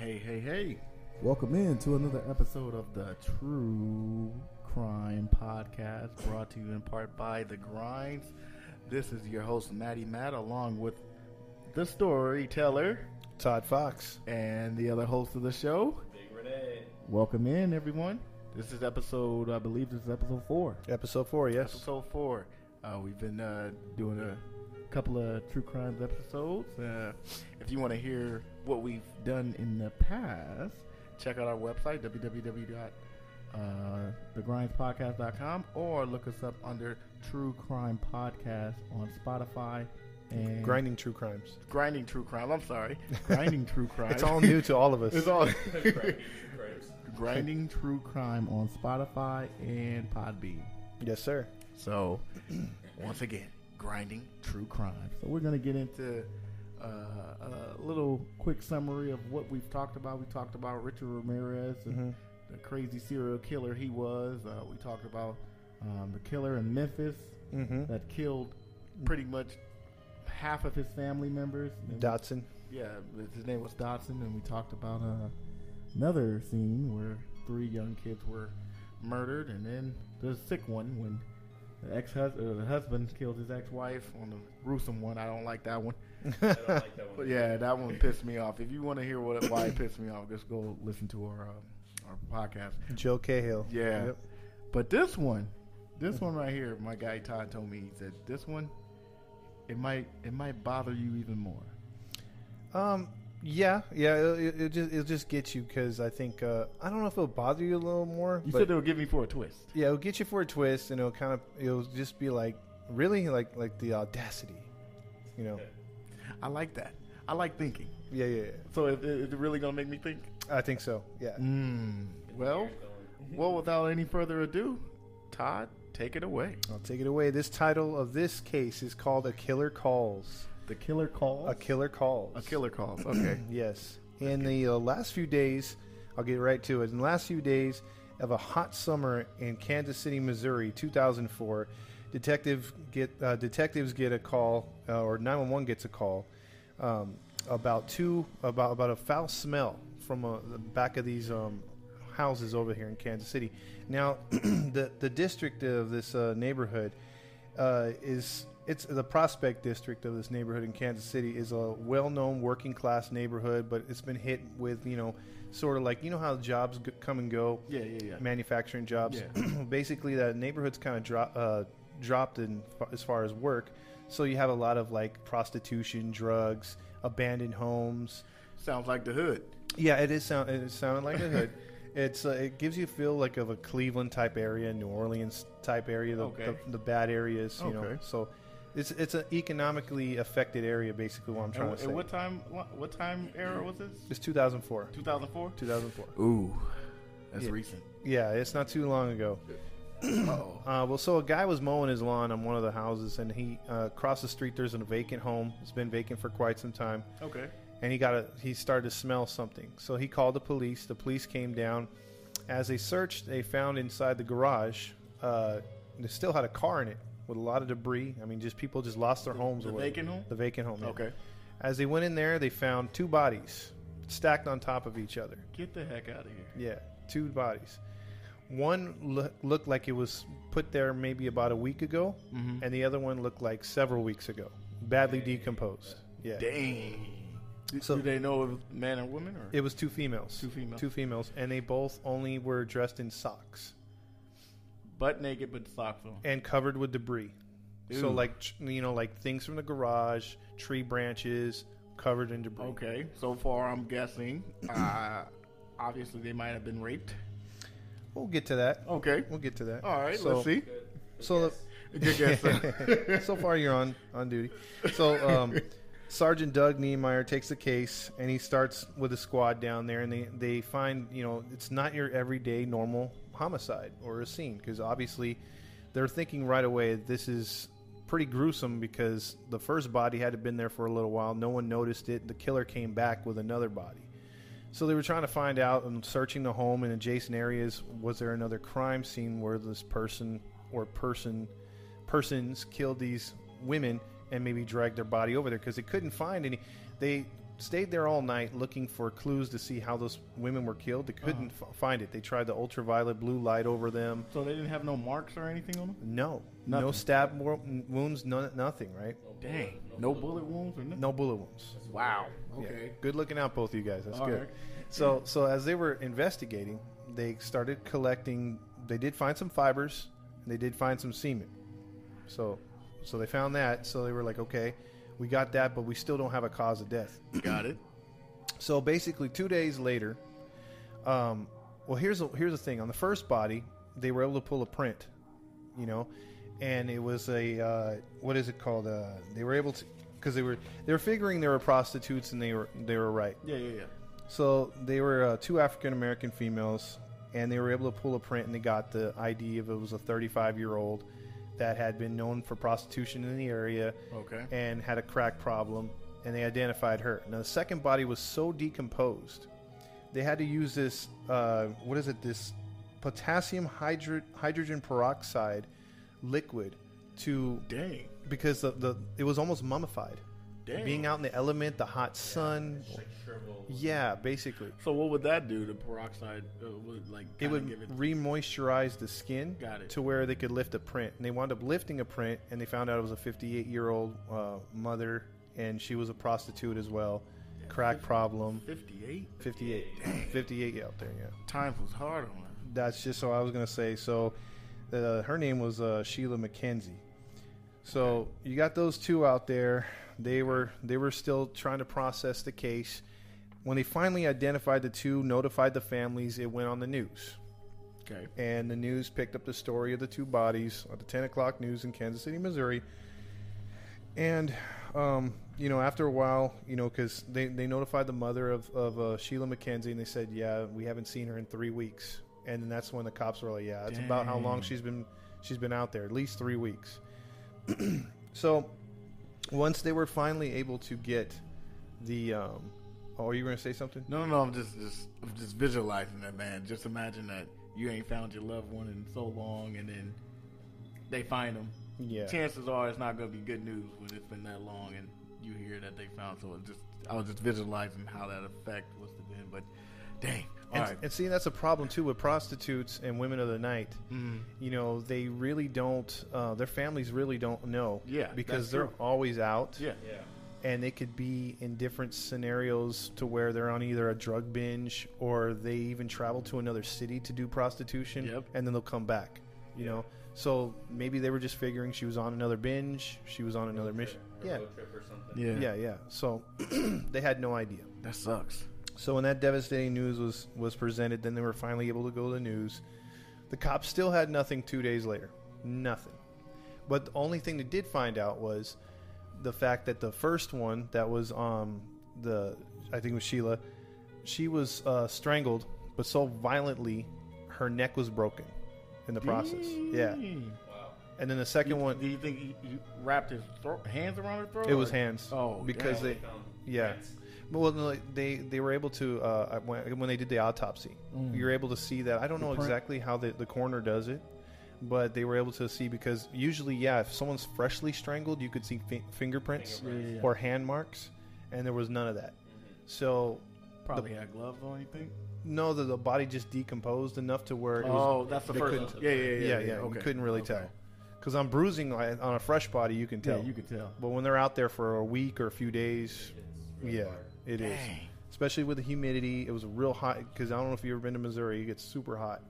Hey, hey, hey. Welcome in to another episode of the True Crime Podcast brought to you in part by The Grinds. This is your host, Maddie Matt, along with the storyteller Todd Fox. and the other host of the show. Big Renee. Welcome in, everyone. This is episode, I believe this is episode four. Episode four, yes. Episode four. Uh, we've been uh, doing a couple of true crimes episodes. Uh, if you want to hear what we've done in the past, check out our website www.thegrindspodcast.com uh, or look us up under True Crime Podcast on Spotify and Grinding true crimes. Grinding True Crime. I'm sorry, Grinding True Crime. It's all new to all of us. it's all. Grinding True Crime on Spotify and Podbean. yes, sir. So, once again, grinding true crime. So we're gonna get into uh, a little quick summary of what we've talked about. We talked about Richard Ramirez and Mhm. the crazy serial killer he was. Uh, we talked about um, the killer in Memphis Mm-hmm. that killed pretty much half of his family members. And we- Dotson. yeah, his name was Dotson, and we talked about uh, another scene where three young kids were murdered, and then the sick one when the ex husband, the husband killed his ex wife on the gruesome one. I don't like that one, like that one. yeah, that one pissed me off. If you want to hear what why it pissed me off, just go listen to our um, our podcast. Joe Cahill. Yeah, Yep. but this one, this one right here, my guy Todd told me he said this one, it might it might bother you even more. Um. Yeah. Yeah. It'll, it'll just it'll just get you because I think uh, I don't know if it'll bother you a little more. You said it'll give me for a twist. yeah, it'll get you for a twist, and it'll kind of it'll just be like really like like the audacity, you know. I like that. I like thinking. Yeah. Yeah. yeah. So is, is it really gonna make me think? I think so. Yeah. Mm, well, well, without any further ado, Todd, take it away. I'll take it away. This title of this case is called "A Killer Calls." The killer calls. A killer calls. A killer calls. Okay. Yes. In the uh, last few days, I'll get right to it. In the last few days of a hot summer in Kansas City, Missouri, 2004, detective get uh, detectives get a call, uh, or 911 gets a call um, about two about about a foul smell from uh, the back of these um, houses over here in Kansas City. Now, the the district of this uh, neighborhood uh, is it's the prospect district of this neighborhood in Kansas City is a well-known working class neighborhood, but it's been hit with you know sort of like you know how jobs g- come and go, Yeah, yeah, yeah. manufacturing jobs. Yeah. Basically, that neighborhood's kind of dro- uh, dropped in as far as work, so you have a lot of like prostitution, drugs, abandoned homes. Sounds like the hood. Yeah, it is sound. It is sounding like a hood. It's uh, it gives you a feel like of a Cleveland type area, New Orleans type area, the, Okay. the, the bad areas, you know. So it's it's an economically affected area, basically. What I'm trying And, to say. what time? What, what time era was this? It's 2004. 2004. 2004. Ooh, that's Yeah. recent. Yeah, it's not too long ago. Oh, Uh, well, so a guy was mowing his lawn on one of the houses, and he uh, across the street. There's a vacant home. It's been vacant for quite some time. okay. and he got a he started to smell something. So he called the police. The police came down. As they searched, they found inside the garage. Uh, they still had a car in it with a lot of debris. I mean, just people just lost their homes. The whatever. vacant home. The vacant home. yeah. Okay. As they went in there, they found two bodies stacked on top of each other. Get the heck out of here. Yeah, two bodies. One loo- looked like it was put there maybe about a week ago, Mhm. and the other one looked like several weeks ago, badly decomposed. Yeah. Dang. Do, So- do they know if it's man or woman or? It was two females. Two females. Two females, and they both only were dressed in socks butt naked but socks on. and covered with debris. So, like you know, like things from the garage, tree branches covered in debris. Okay, so far I'm guessing. Uh, obviously, they might have been raped. We'll get to that. Okay, We'll get to that. all right. So- let's see. So, Good guess. so far you're on on duty. So, um, Sergeant Doug Niemeyer takes the case and he starts with a squad down there, and they they find you know it's not your everyday normal homicide or a scene because obviously they're thinking right away this is pretty gruesome because the first body had to been there for a little while, no one noticed it. The killer came back with another body. So they were trying to find out and searching the home and adjacent areas was there another crime scene where this person or person persons killed these women and maybe dragged their body over there because they couldn't find any. They stayed there all night looking for clues to see how those women were killed. They couldn't uh-huh. f- find it. They tried the ultraviolet blue light over them. So they didn't have no marks or anything on them. No, no Nothing. stab wo- wounds, no, nothing. Right? Dang, no bullet wounds or nothing. No bullet wounds. Wow. Yeah. Okay. Good looking out, both of you guys. That's All good. right. So, so as they were investigating, they started collecting. They did find some fibers, and they did find some semen. So, so they found that. So they were like, okay, we got that, but we still don't have a cause of death. Got it. So basically, two days later, um, well, here's a, here's the thing. On the first body, they were able to pull a print, you know, and it was a uh, what is it called? Uh, they were able to because they were they were figuring they were prostitutes, and they were they were right. Yeah, yeah, yeah. So they were uh, two African American females, and they were able to pull a print, and they got the ID of it was a 35 year old that had been known for prostitution in the area Okay. and had a crack problem, and they identified her. Now the second body was so decomposed, they had to use this uh, what is it? This potassium hydro- hydrogen peroxide liquid to Dang. Because the, the it was almost mummified. Dang. Being out in the element, the hot sun. Like. Yeah, basically. So what would that do? The peroxide uh, would like It would it. re-moisturize the skin Got it. to where they could lift a print. And they wound up lifting a print, and they found out it was a 58-year-old uh, mother, and she was a prostitute as well. Crack problem. 58 58. 58 out there, yeah. times was hard on her. That's just so I was going to say. So uh, her name was uh, Sheila McKenzie. So you got those two out there. They were they were still trying to process the case. When they finally identified the two, notified the families, it went on the news Okay. and the news picked up the story of the two bodies at the 10 o'clock news in Kansas City, Missouri. And, um, you know, after a while, you know, because they, they notified the mother of, of uh, Sheila McKenzie and they said, yeah, we haven't seen her in three weeks. And then that's when the cops were like, yeah, that's about how long she's been she's been out there, at least three weeks. so once they were finally able to get the, um, oh, are you going to say something? No, no, no. I'm just, just, I'm just visualizing that, man. Just imagine that you ain't found your loved one in so long, and then they find them. Yeah. Chances are it's not going to be good news when it's been that long, and you hear that they found. So it just, I was just visualizing how that effect was to them. But dang, And, right. and see, that's a problem too with prostitutes and women of the night. Mm. you know they really don't uh, their families really don't know Yeah, because they're true. always out Yeah. Yeah. and they could be in different scenarios to where they're on either a drug binge or they even travel to another city to do prostitution Yep. and then they'll come back you know so maybe they were just figuring she was on another binge she was on another mission Or yeah road trip or something. Yeah. yeah yeah so they had no idea That sucks. So when that devastating news was was presented, then they were finally able to go to the news. The cops still had nothing two days later, nothing. But the only thing they did find out was the fact that the first one that was um the I think it was Sheila, she was uh, strangled, but so violently, her neck was broken in the process. Yeah, Dang. Wow. and then the second You- one, Do you think he, he wrapped his throat, hands around her throat? it was hands. Oh, because dang. they yeah. prints. Well, no, like, they they were able to uh, when, when they did the autopsy, Mm. you're able to see that. I don't The know print. exactly how the, the coroner does it, but they were able to see because usually, yeah, if someone's freshly strangled, you could see fi- fingerprints Yeah, yeah, yeah. or hand marks, and there was none of that. So Probably had gloves on. You think? no, the, the body just decomposed enough to where it was, Oh, that's the first. couldn't- Yeah, yeah, yeah. yeah, yeah, okay. you couldn't really Okay. tell. Because on bruising on a fresh body, you can Yeah, tell. you could tell. but when they're out there for a week or a few days, really yeah, hard. It is. Dang. especially with the humidity. It was real hot because I don't know if you've ever been to Missouri. It gets super hot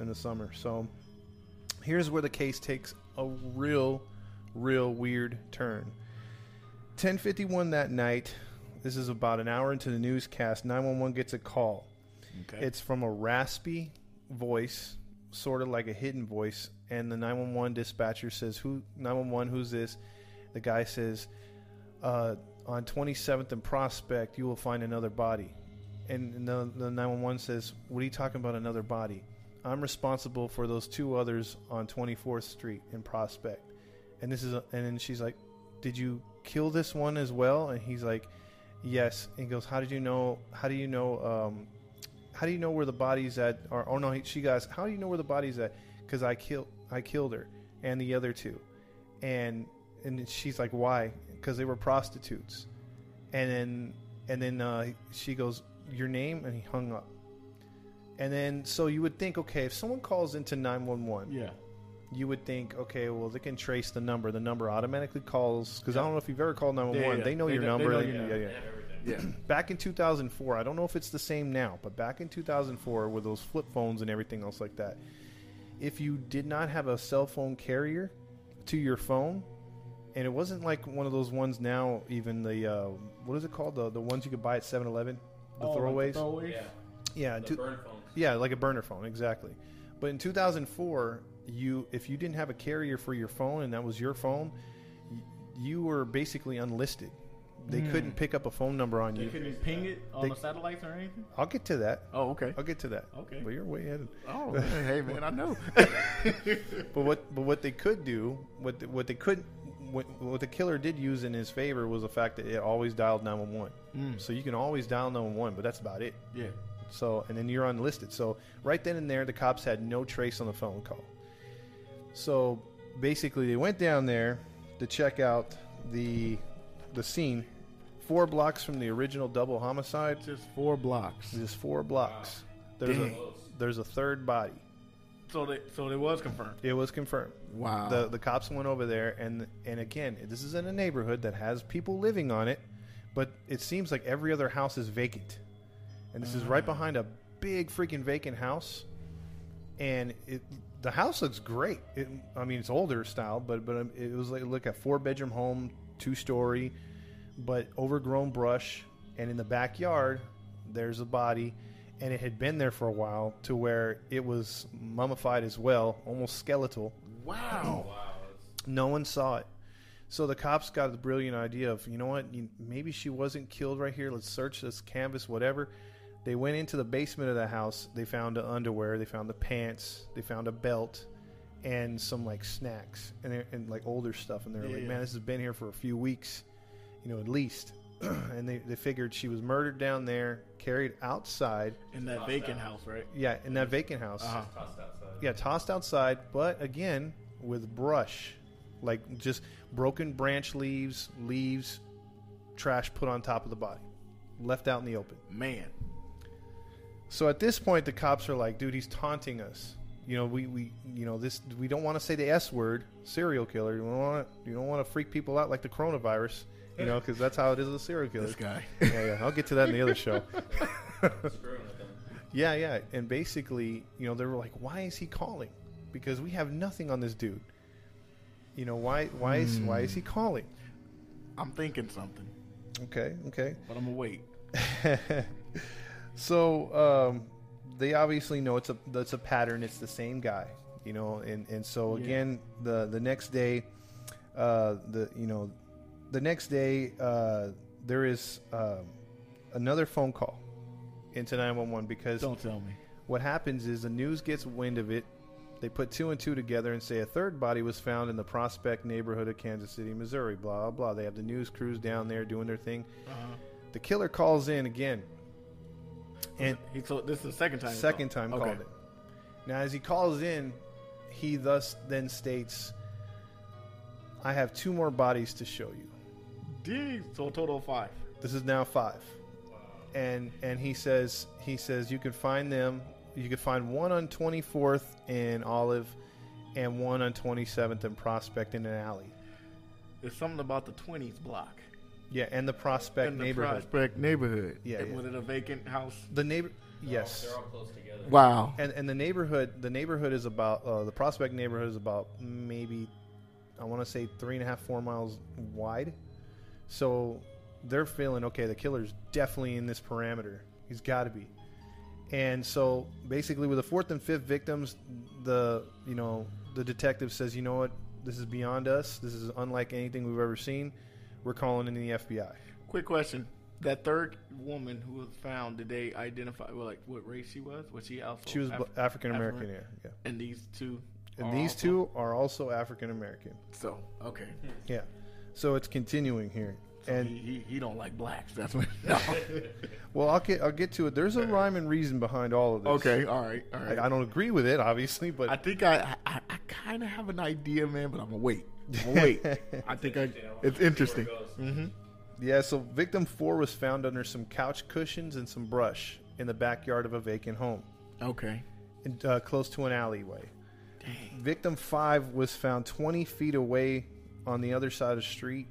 in the summer. So here's where the case takes a real, real weird turn. 10:51 that night. This is about an hour into the newscast. 911 gets a call. Okay. It's from a raspy voice, sort of like a hidden voice, and the 911 dispatcher says, "Who 911? Who's this?" The guy says, uh, "On 27th and Prospect, you will find another body." And the, the 911 says, "What are you talking about? Another body? I'm responsible for those two others on 24th Street in Prospect." And this is, a, and then she's like, "Did you kill this one as well?" And he's like, "Yes." And he goes, "How did you know? How do you know?" Um, how do you know where the body's at? Or, oh no, she goes, how do you know where the body's at? Because I killed, I killed her and the other two, and and she's like, why? Because they were prostitutes, and then and then uh, she goes, "Your name," and he hung up. And then so you would think, okay, if someone calls into nine one one, Yeah. you would think, okay, well they can trace the number. The number automatically calls because I don't know if you've ever called nine one Yeah, one. They know They your know- they number. know They- your yeah, number. yeah. They have everything. Yeah. Back in 2004, I don't know if it's the same now, but back in 2004, with those flip phones and everything else like that, if you did not have a cell phone carrier to your phone, and it wasn't like one of those ones now, even the uh, what is it called? The the ones you could buy at 7-Eleven, the Oh, like throwaways. throwaways? Yeah. yeah, The two- burn yeah, like a burner phone, exactly. But in 2004, you if you didn't have a carrier for your phone and that was your phone, y- you were basically unlisted. They Hmm. couldn't pick up a phone number on You you. couldn't ping it on They- the satellites or anything? I'll get to that. Oh, okay. I'll get to that. Okay. But you're way ahead. Oh, hey, man, I know. But what but what they could do, what the, what they could what, what the killer did use in his favor was the fact that it always dialed 911. Mm. So you can always dial 911, but that's about it. Yeah. So and then you're unlisted. So right then and there, the cops had no trace on the phone call. So basically, they went down there to check out the the scene, four blocks from the original double homicide. Just four blocks. Just four blocks. There's a there's a third body. So they, so it was confirmed. It was confirmed. Wow. The the cops went over there, and and again, this is in a neighborhood that has people living on it, but it seems like every other house is vacant, and this is mm. right behind a big freaking vacant house, and it the house looks great. It, I mean, it's older style, but but um, it was like look at four bedroom home, two story, but overgrown brush, and in the backyard there's a body. And it had been there for a while to where it was mummified as well, almost skeletal wow. Wow. No one saw it. So the cops got the brilliant idea of, you know what, you, maybe she wasn't killed right here. Let's search this canvas, whatever. They went into the basement of the house. They found the underwear. They found the pants. They found a belt and some like snacks and, and like older stuff. And they're like, Yeah. man, this has been here for a few weeks, you know, at least. and they, they figured she was murdered down there, carried outside. In that vacant house, right? Yeah, in that vacant house. Uh-huh. tossed outside. Yeah, tossed outside, but again with brush, like just broken branch leaves, leaves, trash put on top of the body, left out in the open. Man. So at this point, the cops are like, "Dude, he's taunting us. You know, we, we you know this. We don't want to say the S word, serial killer. You don't want you don't want to freak people out like the coronavirus. You know, because that's how it is with a serial killer. This guy. yeah, yeah. I'll get to that in the other show. Screwing with them. Yeah, yeah. And basically, you know, they were like, "Why is he calling? Because we have nothing on this dude. You know, why why is why is he calling?" I'm thinking something, Okay, okay. but I'm gonna wait. so um, they obviously know it's a that's a pattern. It's the same guy, you know. And and so Yeah. again, the the next day, uh, the you know, the next day uh, there is um, another phone call into nine one one because Don't tell me. what happens is the news gets wind of it. They put two and two together and say a third body was found in the Prospect neighborhood of Kansas City, Missouri. Blah blah. blah. They have the news crews down there doing their thing. Uh-huh. The killer calls in again, and He told this is the second time. second called. time Okay. called it. Now, as he calls in, he thus then states, "I have two more bodies to show you. Jeez, so a total of five. This is now five. And and he says he says you can find them. You can find one on 24th in Olive, and one on 27th in Prospect in an alley. There's something about the 20s block. Yeah, and the Prospect in the neighborhood. Prospect neighborhood. Yeah, And yeah. Was it a vacant house? The neighbor. They're Yes. All, they're all close together. Wow. and and the neighborhood the neighborhood is about uh, the prospect neighborhood is about maybe i want to say three and a half four miles wide so they're feeling okay the killer's definitely in this parameter. He's got to be. And so basically with the fourth and fifth victims the you know the detective says you know what? This is beyond us. This is unlike anything we've ever seen. We're calling in the fbi Quick question. That third woman who was found, did they identify well, like what race she was? Was she also she was Af- african american yeah, yeah. And these two. and these also- two are also african american. So okay. yeah so it's continuing here So and he, he he don't like blacks. That's what. No. Well, I'll get I'll get to it. There's a rhyme and reason behind all of this. okay. All right. All I. I don't agree with it, obviously, but I think I I, I kind of have an idea, man, but I'm gonna wait. I'm gonna wait. I think I, it's see where it interesting. Mm-hmm. Yeah, so victim four was found under some couch cushions and some brush in the backyard of a vacant home, Okay. in, uh, close to an alleyway. Victim five was found 20 feet away on the other side of the street,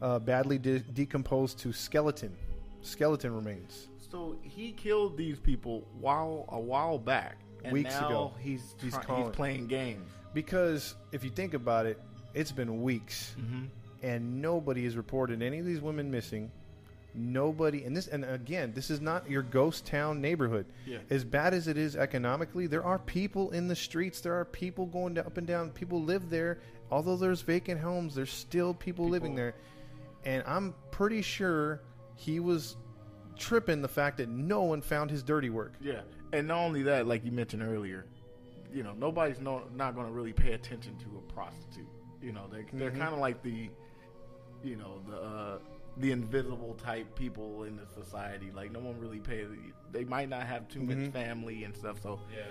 uh, badly de- decomposed to skeleton, skeleton remains. So he killed these people while a while back. And Weeks now ago. He's He's try- calling. he's playing games. Because if you think about it, it's been weeks, Mm-hmm. and nobody has reported any of these women missing. Nobody, and this, and again, this is not your ghost town neighborhood. Yeah. As bad as it is economically, there are people in the streets. There are people going up and down. People live there. Although there's vacant homes, there's still people, living there. And I'm pretty sure he was tripping the fact that no one found his dirty work. Yeah, and not only that, like you mentioned earlier, you know, nobody's no, not going to really pay attention to a prostitute. You know, they they're Mhm. kind of like the, you know, the uh, the invisible type people in the society. Like no one really pays. They might not have too much family and stuff, so Yeah.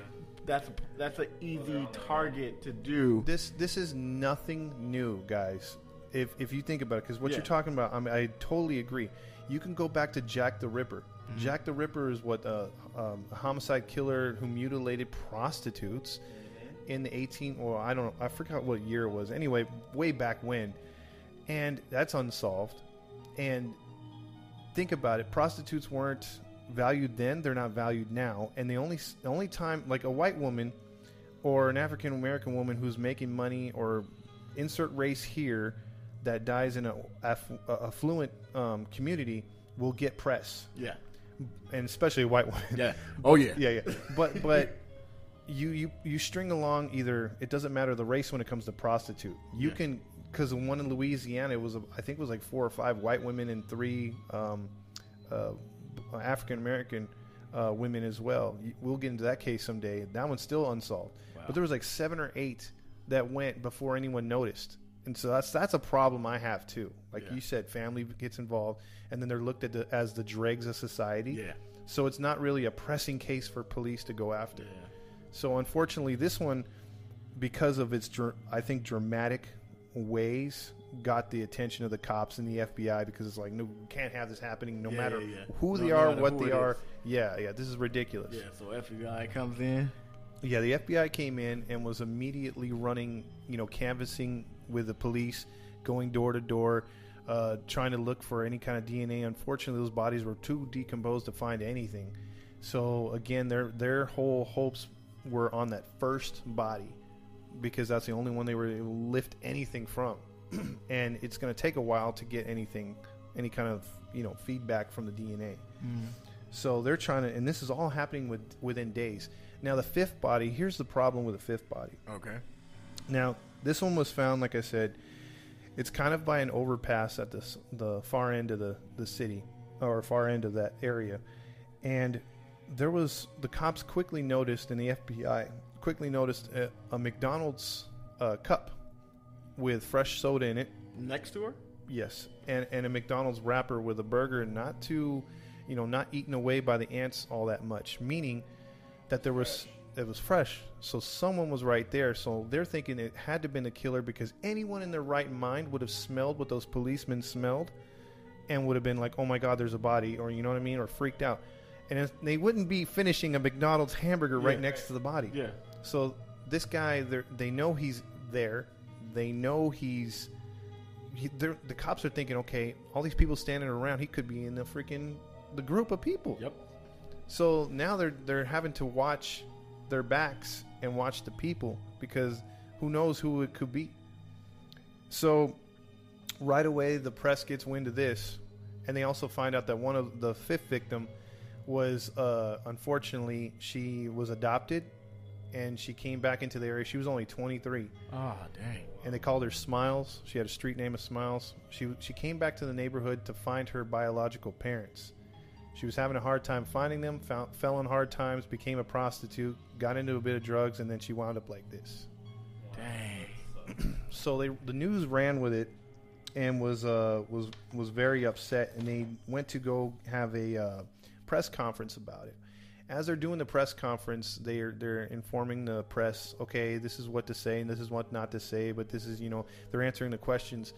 That's a, that's an easy target to do. This this is nothing new, guys. If if you think about it, because what Yeah. you're talking about, I mean, I totally agree. You can go back to Jack the Ripper. Mm-hmm. Jack the Ripper is what uh, um, a homicide killer who mutilated prostitutes in the 18 or I don't know, I forgot what year it was. Anyway, way back when, and that's unsolved. And think about it, prostitutes weren't valued then; they're not valued now. And the only the only time, like a white woman or an African American woman who's making money or insert race here that dies in a aff- affluent um, community will get press, Yeah, and especially a white woman. yeah, oh yeah, yeah, yeah. But but you you you string along either. It doesn't matter the race when it comes to prostitute. You Yeah. can because the one in Louisiana it was a, I think it was like four or five white women and three um, uh, African American uh, women as well. We'll get into that case someday. That one's still unsolved. Wow. But there was like seven or eight that went before anyone noticed. And so that's that's a problem I have too. Like Yeah. you said, family gets involved, and then they're looked at the, as the dregs of society. yeah, So it's not really a pressing case for police to go after. yeah. So unfortunately, this one, because of its, I think, dramatic ways, got the attention of the cops and the FBI because it's like, no, we can't have this happening, no Yeah, matter yeah, yeah. who No- they no are, what they are. is. Yeah, yeah, this is ridiculous. Yeah, so FBI comes in. Yeah, the FBI came in and was immediately running, you know, canvassing with the police, going door to door, uh, trying to look for any kind of DNA. Unfortunately, those bodies were too decomposed to find anything. So again, their their whole hopes were on that first body because that's the only one they were able to lift anything from, and it's going to take a while to get anything, any kind of you know feedback from the DNA. So they're trying to, and this is all happening with within days. Now the fifth body. Here's the problem with the fifth body. Okay. Now this one was found, like I said, it's kind of by an overpass at the the far end of the the city or far end of that area, and there was the cops quickly noticed, and the FBI quickly noticed a, a McDonald's uh, cup with fresh soda in it. Next to her. Yes, and and a McDonald's wrapper with a burger, not too, you know, not eaten away by the ants all that much. Meaning that there was it was fresh, so someone was right there. So they're thinking it had to have been the killer because anyone in their right mind would have smelled what those policemen smelled, and would have been like, "Oh my God, there's a body," or you know what I mean, or freaked out. And they wouldn't be finishing a McDonald's hamburger right next to the body. Yeah. So this guy, they know he's there. They know he's. He, they're- the cops are thinking, okay, all these people standing around, he could be in the freaking the group of people. Yep. So now they're they're having to watch their backs and watch the people because who knows who it could be. So right away, the press gets wind of this, and they also find out that one of the fifth victim was uh, unfortunately she was adopted, and she came back into the area. She was only 23 Ah, dang. and they called her Smiles. She had a street name of Smiles. She she came back to the neighborhood to find her biological parents. She was having a hard time finding them. Found, fell on hard times. Became a prostitute. Got into a bit of drugs, and then she wound up like this. Dang. So they the news ran with it, and was uh was was very upset. And they went to go have a uh, press conference about it. As they're doing the press conference, they're they're informing the press, okay, this is what to say and this is what not to say, but this is you know they're answering the questions.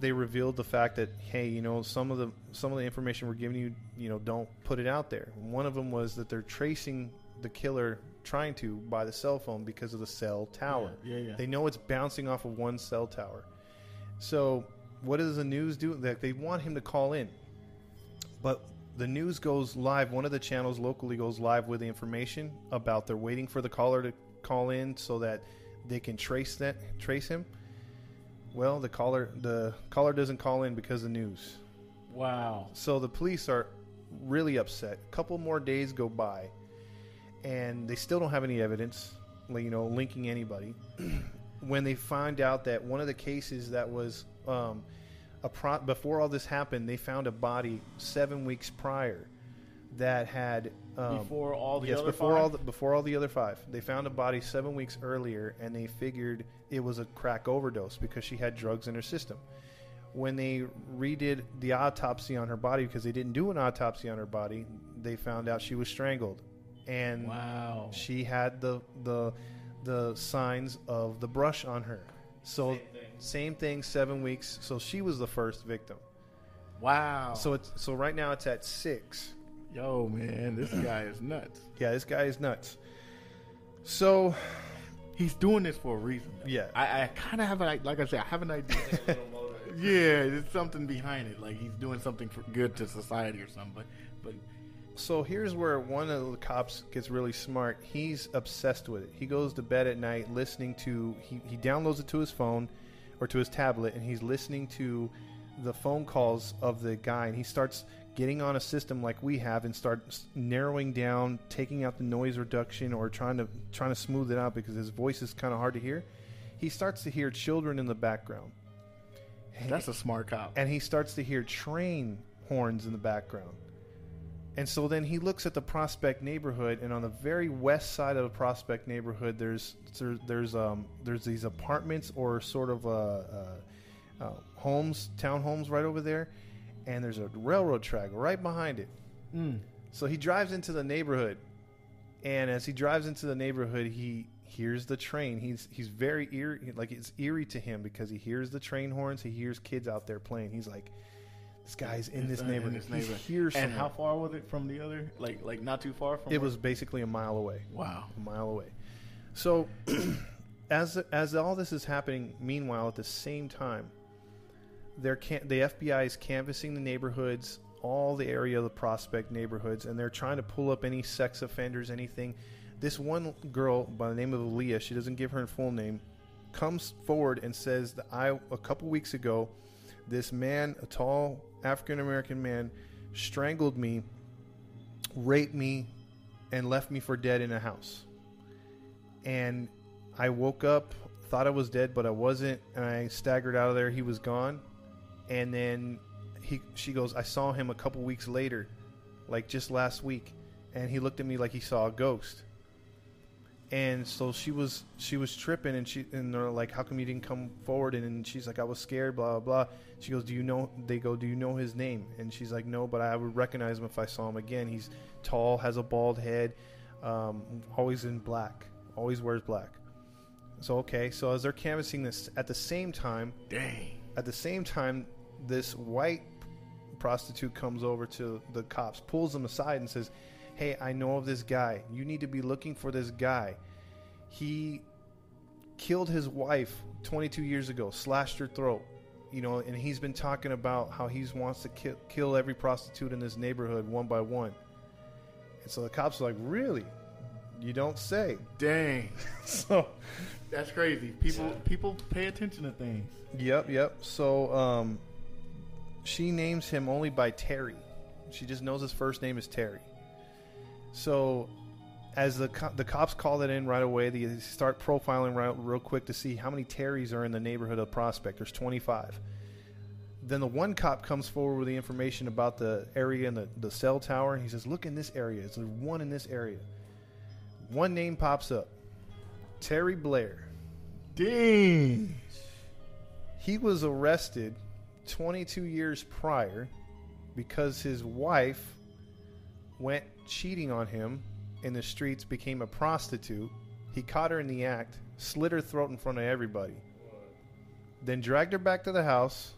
they revealed the fact that hey, you know, some of the some of the information we're giving you, you know, don't put it out there. One of them was that they're tracing the killer trying to by the cell phone because of the cell tower. Yeah, yeah. They know it's bouncing off of one cell tower. So, what does the news do? That they want him to call in, but the news goes live. One of the channels locally goes live with the information about they're waiting for the caller to call in so that they can trace that trace him. Well, the caller the caller doesn't call in because of news. wow. So the police are really upset. A couple more days go by, and they still don't have any evidence, you know, linking anybody. when they find out that one of the cases that was um, pro- before all this happened, they found a body seven weeks prior that had um, before all the yes, other before five? all the, before all the other five, they found a body seven weeks earlier, and they figured it was a crack overdose because she had drugs in her system. When they redid the autopsy on her body, because they didn't do an autopsy on her body, they found out she was strangled, and wow. she had the the the signs of the brush on her. So Same thing. seven weeks. So she was the first victim. Wow. So it's so right now it's at six. yo, man, this guy is nuts. Yeah, this guy is nuts. So He's doing this for a reason. Yeah. I, I kind of have a, like I said, I have an idea. Like a little motive. yeah, there's something behind it. Like he's doing something for good to society or something. But, but So here's where one of the cops gets really smart. He's obsessed with it. He goes to bed at night listening to he, he downloads it to his phone or to his tablet and he's listening to the phone calls of the guy and he starts getting on a system like we have and starts narrowing down, taking out the noise reduction or trying to trying to smooth it out because his voice is kind of hard to hear. He starts to hear children in the background. that's a smart cop. and he starts to hear train horns in the background. And so then he looks at the Prospect neighborhood, and on the very west side of the Prospect neighborhood, there's there, there's um there's these apartments or sort of uh, uh, uh, homes, townhomes right over there, and there's a railroad track right behind it. Mm. So he drives into the neighborhood, and as he drives into the neighborhood, he hears the train. He's he's very eerie, like it's eerie to him because he hears the train horns. He hears kids out there playing. He's like, this guy's in this neighborhood. this He neighborhood. hears And how far was it from the other? Like, like not too far from. It where- was basically a mile away. wow. a mile away. So, as as all this is happening, meanwhile, at the same time, they're can- the FBI is canvassing the neighborhoods, all the area of the prospect neighborhoods, and they're trying to pull up any sex offenders, anything. This one girl by the name of Leah, she doesn't give her full name, comes forward and says that I a couple weeks ago, this man, a tall African American man, strangled me, raped me, and left me for dead in a house. And I woke up, thought I was dead, but I wasn't, and I staggered out of there. He was gone, and then he, she goes, I saw him a couple weeks later, like just last week, and he looked at me like he saw a ghost. And so she was she was tripping, and she and they're like, "How come you didn't come forward?" And, then she's like, "I was scared." Blah blah. blah. She goes, "Do you know?" They go, "Do you know his name?" And she's like, "No, but I would recognize him if I saw him again. He's tall, has a bald head, um, always in black, always wears black." So okay, so as they're canvassing this, at the same time, Dang. at the same time, this white prostitute comes over to the cops, pulls them aside, and says, "Hey, I know of this guy. You need to be looking for this guy. He killed his wife 22 years ago, slashed her throat. You know, and he's been talking about how he wants to kill, kill every prostitute in this neighborhood one by one. And so the cops are like, "Really? You don't say?" Dang. so. That's crazy. People people pay attention to things. Yep, yep. So um, she names him only by Terry. She just knows his first name is Terry. So as the co- the cops call that in right away, they start profiling right, real quick to see how many Terrys are in the neighborhood of Prospect. There's 25. Then the one cop comes forward with the information about the area and the, the cell tower. And he says, Look in this area. There's one in this area. One name pops up Terry Blair. Dang. He was arrested 22 years prior because his wife went cheating on him in the streets, became a prostitute. He caught her in the act, slit her throat in front of everybody, then dragged her back to the house,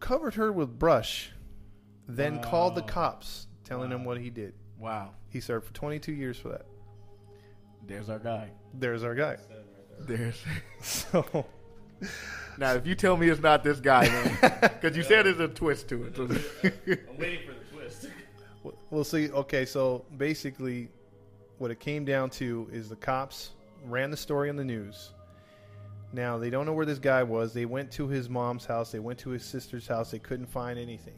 covered her with brush, then called the cops, telling them what he did. Wow. He served for 22 years for that. There's our guy. There's our guy. Seven right there. There's. So now, if you tell me it's not this guy, man, because you said there's a twist to it. I'm waiting for the twist. Well- see. Okay, so basically, what it came down to is the cops ran the story on the news. Now they don't know where this guy was. They went to his mom's house. They went to his sister's house. They couldn't find anything.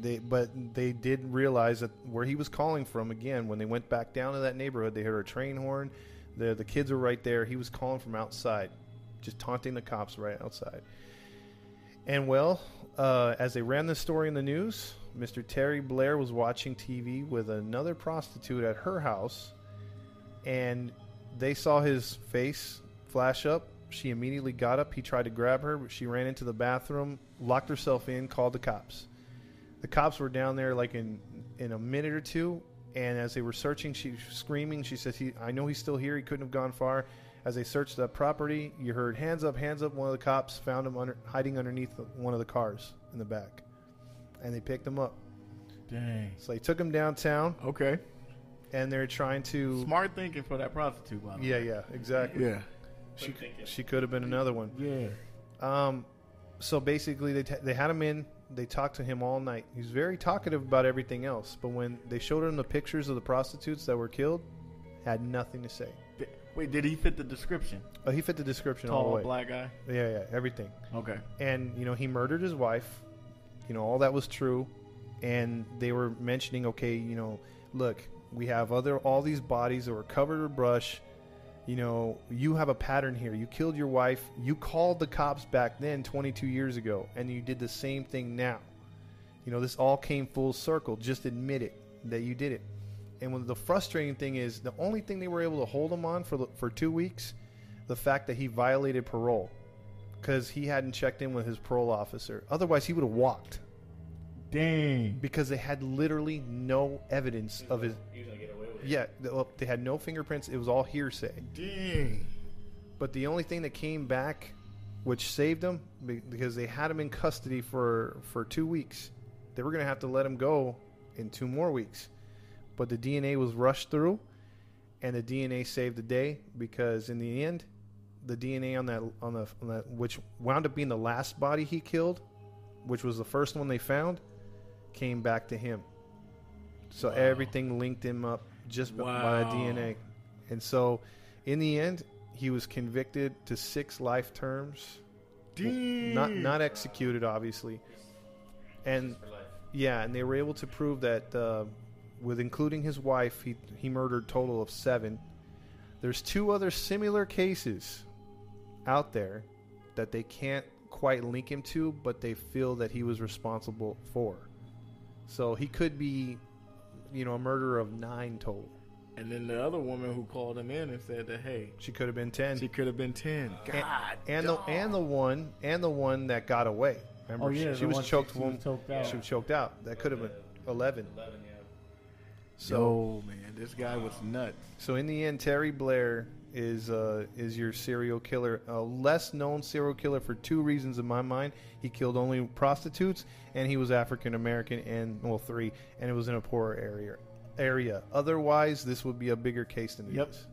They, but they did realize that where he was calling from again. When they went back down to that neighborhood, they heard a train horn. The the kids were right there. He was calling from outside, just taunting the cops right outside. And well, uh, as they ran this story in the news, Mr. Terry Blair was watching TV with another prostitute at her house, and they saw his face flash up. She immediately got up. He tried to grab her, but she ran into the bathroom, locked herself in, called the cops. The cops were down there like in in a minute or two, and as they were searching, she screaming. She says, "He, I know he's still here. He couldn't have gone far." As they searched the property, you heard hands up, hands up. One of the cops found him under, hiding underneath one of the cars in the back, and they picked him up. Dang. So they took him downtown, Okay. and they're trying to. Smart thinking for that prostitute, by the Yeah, way. yeah, exactly. Yeah. She thinking. she could have been another one. Yeah. Um, so basically, they, t- they had him in. They talked to him all night. He's very talkative about everything else. But when they showed him the pictures of the prostitutes that were killed, had nothing to say. Di- Wait, did he fit the description? Oh, he fit the description all the Tall way. black guy. Yeah, yeah, everything. Okay. And you know, he murdered his wife. You know, all that was true. And they were mentioning, okay, you know, look, we have other all these bodies that were covered with brush. You know, you have a pattern here. You killed your wife. You called the cops back then, 22 years ago, and you did the same thing now. You know, this all came full circle. Just admit it that you did it. And when the frustrating thing is, the only thing they were able to hold him on for the, for two weeks, the fact that he violated parole, because he hadn't checked in with his parole officer. Otherwise, he would have walked Dang. because they had literally no evidence of his. He was gonna get away with it. Yeah, th- well, they had no fingerprints. It was all hearsay. Dang. But the only thing that came back, which saved him, be- because they had him in custody for for two weeks, they were going to have to let him go in two more weeks. But the DNA was rushed through, and the DNA saved the day because in the end, the DNA on that on the on that which wound up being the last body he killed, which was the first one they found, came back to him. So Wow. everything linked him up just b- by Wow. DNA, and so in the end, he was convicted to six life terms, Dang. not not executed, obviously. And yeah, and they were able to prove that, uh, with including his wife, he he murdered total of seven. There's two other similar cases out there that they can't quite link him to, but they feel that he was responsible for. So he could be, you know, a murderer of nine total. And then the other woman who called him in and said that hey, She could have been ten. she could have been ten. God. and the and the one and the one that got away. Remember, Oh, yeah, she, the she was one choked. she was one- choked out. She was choked out. That could have been eleven. Eleven, yeah. So, Yo, man, this guy was nuts. so in the end, Terry Blair is uh, is your serial killer, a less known serial killer for two reasons in my mind. He killed only prostitutes, and he was African American, and well, three, and it was in a poorer area. Area. Otherwise, this would be a bigger case than Yep. is.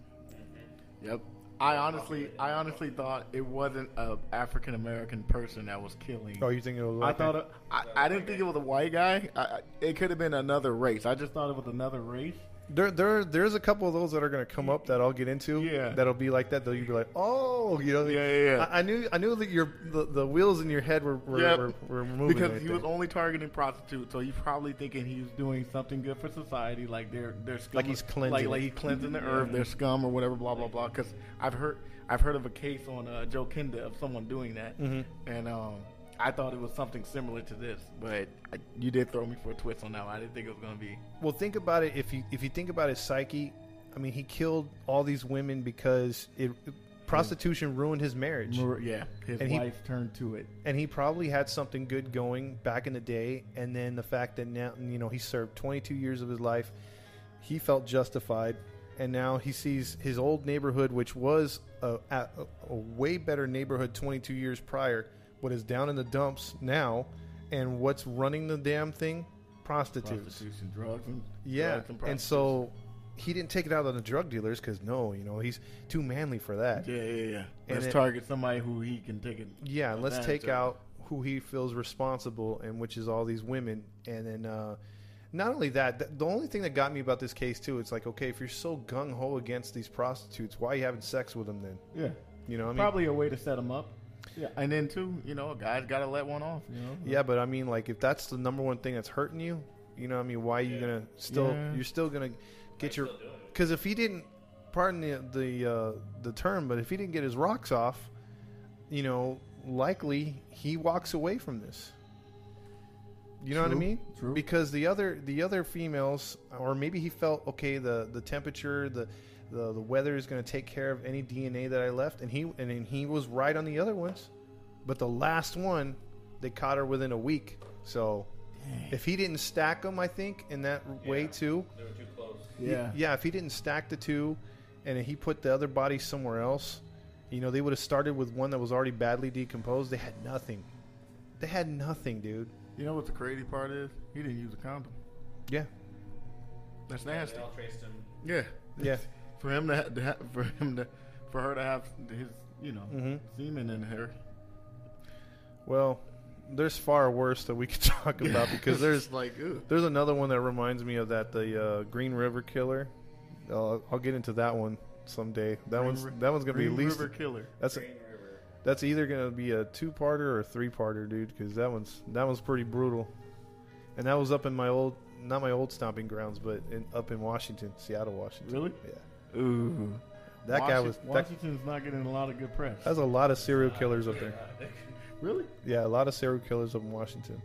Yep. I honestly, I honestly thought it wasn't a African American person that was killing. Oh, you think it was? I thought it, I, I didn't think it was a white guy. I, it could have been another race. I just thought it was another race. There, there, there's a couple of those that are going to come up that I'll get into. Yeah. That'll be like that. They'll you'll be like, oh, you know. Yeah, yeah, yeah. I, I knew, I knew that your the, the wheels in your head were were, Yep. were, were moving. because right he there. was only targeting prostitutes, so he's probably thinking he's doing something good for society, like they're they're scum, Like he's cleansing like like he's cleansing the earth, they're scum or whatever, blah blah blah. Because I've heard I've heard of a case on uh, Joe Kinda of someone doing that, Mhm. and um, I thought it was something similar to this, but I, you did throw me for a twist on that. one. I didn't think it was gonna be. Well, think about it. If you if you think about his psyche, I mean, he killed all these women because it prostitution ruined his marriage, Yeah, his And he- wife turned to it. and he probably had something good going back in the day. And then the fact that now you know he served 22 years of his life, he felt justified, and now he sees his old neighborhood, which was a, a, a way better neighborhood 22 years prior, but is down in the dumps now. and what's running the damn thing? Prostitutes. Prostitution, drugs, and Yeah, drugs and, prostitutes. so he didn't take it out on the drug dealers because no, you know he's too manly for that. yeah, yeah, yeah. And Let's it- target somebody who he can take it. Yeah, let's take out who he feels responsible, and which is all these women. And then uh, not only that, th- the only thing that got me about this case too, it's like okay, if you're so gung ho against these prostitutes, why are you having sex with them then? Yeah, You know, what I mean, probably a way to set them up. Yeah, and then too, you know, a guy's got to let one off. You know. yeah, but I mean, like if that's the number one thing that's hurting you, you know, what I mean, why are you Yeah. gonna still? Yeah. You're still gonna get your Still doing because if he didn't, pardon the the uh, the term, but if he didn't get his rocks off, you know, likely he walks away from this. You know what I mean? true. Because the other the other females, or maybe he felt okay, the the temperature, the the, the weather is going to take care of any DNA that I left, and he and then he was right on the other ones, but the last one, they caught her within a week. So if he didn't stack them, I think in that way too, They were too close. Yeah. yeah, if he didn't stack the two and he put the other body somewhere else, you know, they would have started with one that was already badly decomposed. They had nothing. They had nothing, dude. You know what the crazy part is? He didn't use a condom. Yeah. That's nasty. They nasty. all traced him. Yeah. Yeah. For him to, ha- to ha- for him to, for her to have his, you know, Mhm. semen in her. Well, there's far worse that we could talk about because there's like, ugh. there's another one that reminds me of that the uh, Green River Killer. Uh, I'll get into that one someday. That Green one's Ri- that one's gonna Green be at least River Killer. that's Green River. that's either gonna be a two parter or a three parter, dude. Because that one's that one's pretty brutal, and that was up in my old not my old stomping grounds, but in, up in Washington, Seattle, Washington. Really? Yeah, Ooh. that guy was that, Washington's not getting a lot of good press. that's a lot of serial killers up there. really? Yeah, a lot of serial killers up in Washington.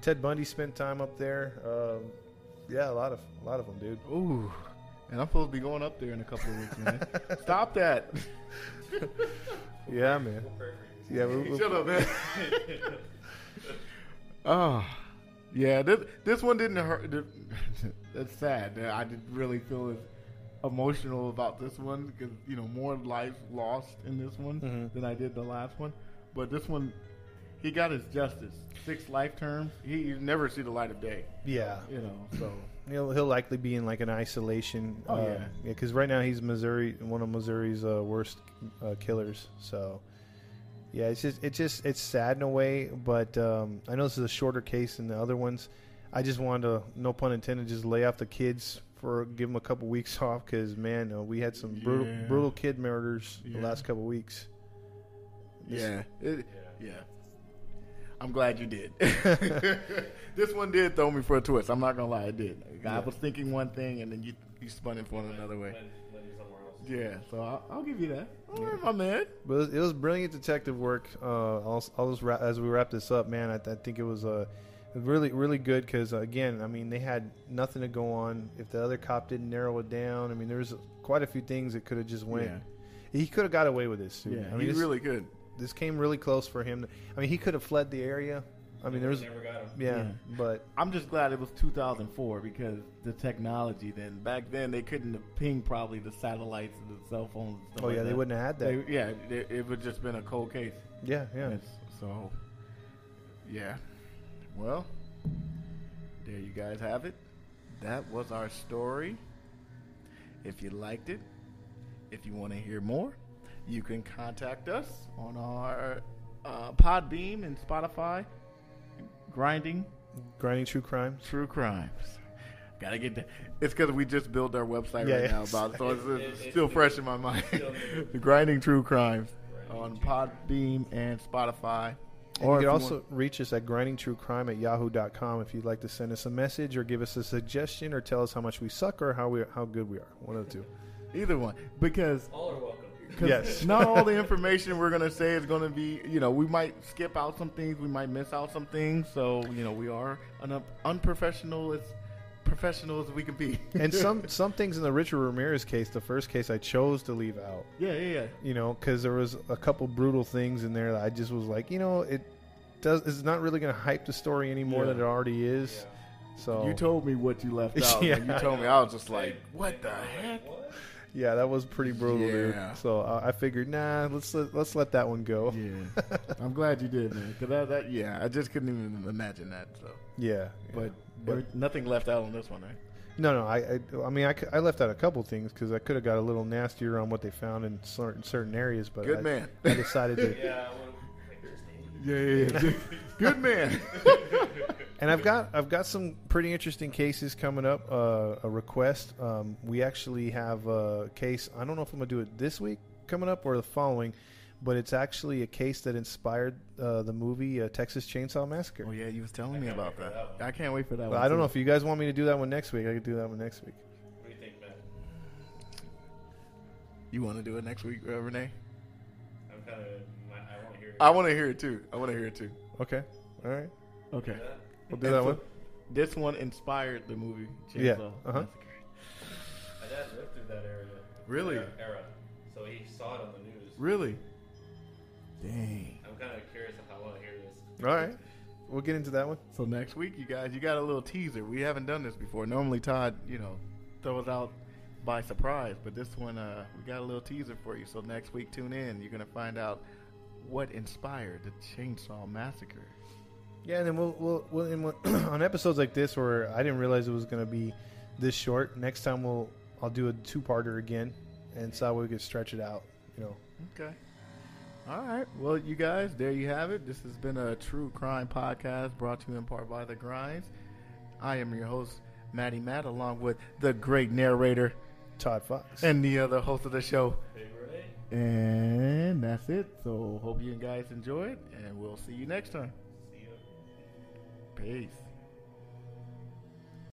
Ted Bundy spent time up there. Um, yeah, a lot of a lot of them, dude. Ooh. And I'm supposed to be going up there in a couple of weeks, man. Stop that. Yeah, man. Yeah, we, we, Shut up, man. oh, yeah. This this one didn't hurt. That's sad. I didn't really feel as emotional about this one because you know more lives lost in this one Mhm. than I did the last one. But this one, he got his justice. Six life terms. He you never see the light of day. yeah. You know. So He'll he'll likely be in like an isolation. Oh, uh, yeah. because right now he's Missouri, one of Missouri's uh, worst uh, killers. So, yeah, it's just it's just it's sad in a way. But um, I know this is a shorter case than the other ones. I just wanted to, no pun intended, just lay off the kids for give him a couple weeks off because man, uh, we had some brutal Yeah. brutal kid murders the last couple weeks. This- yeah. It, Yeah. Yeah. I'm glad you did. this one did throw me for a twist. I'm not gonna lie, it did. I Yeah. was thinking one thing, and then you you spun it for another way. Went, went somewhere else. Yeah, so I'll, I'll give you that. All right, my man. But it was, it was brilliant detective work. Uh, I'll, I'll just wrap, as we wrap this up, man. I, I think it was uh, really, really good because uh, again, I mean, they had nothing to go on. If the other cop didn't narrow it down, I mean, there's quite a few things that could have just went. Yeah. He could have got away with this. Too. Yeah, I mean, he's this, really good. this came really close for him. I mean, he could have fled the area. I mean, there was never got him. yeah, Yeah. but I'm just glad it was 2004 because the technology then back then they couldn't have pinged probably the satellites and the cell phones. And stuff oh like yeah, they wouldn't have had that. They, yeah, it, it would just been a cold case. yeah, yeah. It's- so, yeah. Well, there you guys have it. That was our story. If you liked it, if you want to hear more, you can contact us on our uh, Podbean and Spotify. Grinding Grinding true crimes. True Crimes. Gotta get that. It's because we just built our website Yeah, right yeah. now about so it's, It- it's still it- fresh in my mind. the Grinding True Crimes Grinding on True Podbean and Spotify. And Or you can also want- reach us at grindingtruecrime at yahoo.com if you'd like to send us a message or give us a suggestion or tell us how much we suck or how we how good we are. One of the two. either one, because All are welcome. 'cause Yes. not all the information we're gonna say is gonna be. You know, we might skip out some things, we might miss out some things. So you know, we are an unprofessional as professional as we can be. And some some things in the Richard Ramirez case, the first case, I chose to leave out. yeah, yeah, yeah. You know, because there was a couple brutal things in there that I just was like, you know, it does. It's not really going to hype the story any more Yeah. than it already is. Yeah. So You told me what you left out. Yeah. You told me, I was just like, "What the heck?" What? Yeah, that was pretty brutal, dude. So uh, I figured, nah, let's let, let's let that one go. Yeah, I'm glad you did, man. Cause that, that, yeah, I just couldn't even imagine that. So, Yeah, but, But- there- nothing left out on this one, right? no, no. I, I, I mean, I, I left out a couple things because I could have got a little nastier on what they found in certain certain areas, but Good I, man. I decided to. Yeah, well, like there's Nate. Yeah, yeah, yeah. Good man. And I've got I've got some pretty interesting cases coming up. Uh, a request. Um, we actually have a case. I don't know if I'm gonna do it this week coming up or the following, but it's actually a case that inspired uh, the movie uh, Texas Chainsaw Massacre. oh yeah, you was telling me about that. that. I can't wait for that But one. I don't know if you guys want me to do that one next week. I could do that one next week. What do you think, Matt? you want to do it next week, uh, Renee. I'm kind of. I want to hear. I want to hear it too. I want to hear it too. Okay. All right. Okay. that. We'll do And that so one. This one inspired the movie Chainsaw Yeah, uh-huh. My dad lived through that area. Really? Era, era. So he saw it on the news. Really? Dang. I'm kind of curious if I want to hear this. All right. We'll get into that one. So next week, you guys, you got a little teaser. We haven't done this before. Normally, Todd, you know, throws out by surprise, but this one, uh, we got a little teaser for you. So next week, tune in. You're gonna find out what inspired the Chainsaw Massacre. Yeah, and then we'll we'll, we'll and we'll on episodes like this where I didn't realize it was going to be this short. Next time we'll I'll do a two parter again, and so we could stretch it out. You know. Okay. All right. Well, you guys, there you have it. This has been a true crime podcast brought to you in part by The Grinds. I am your host, Matty Matt, along with the great narrator Todd Fox. and the other host of the show. And that's it. So hope you guys enjoyed, and we'll see you next time. See you. Peace.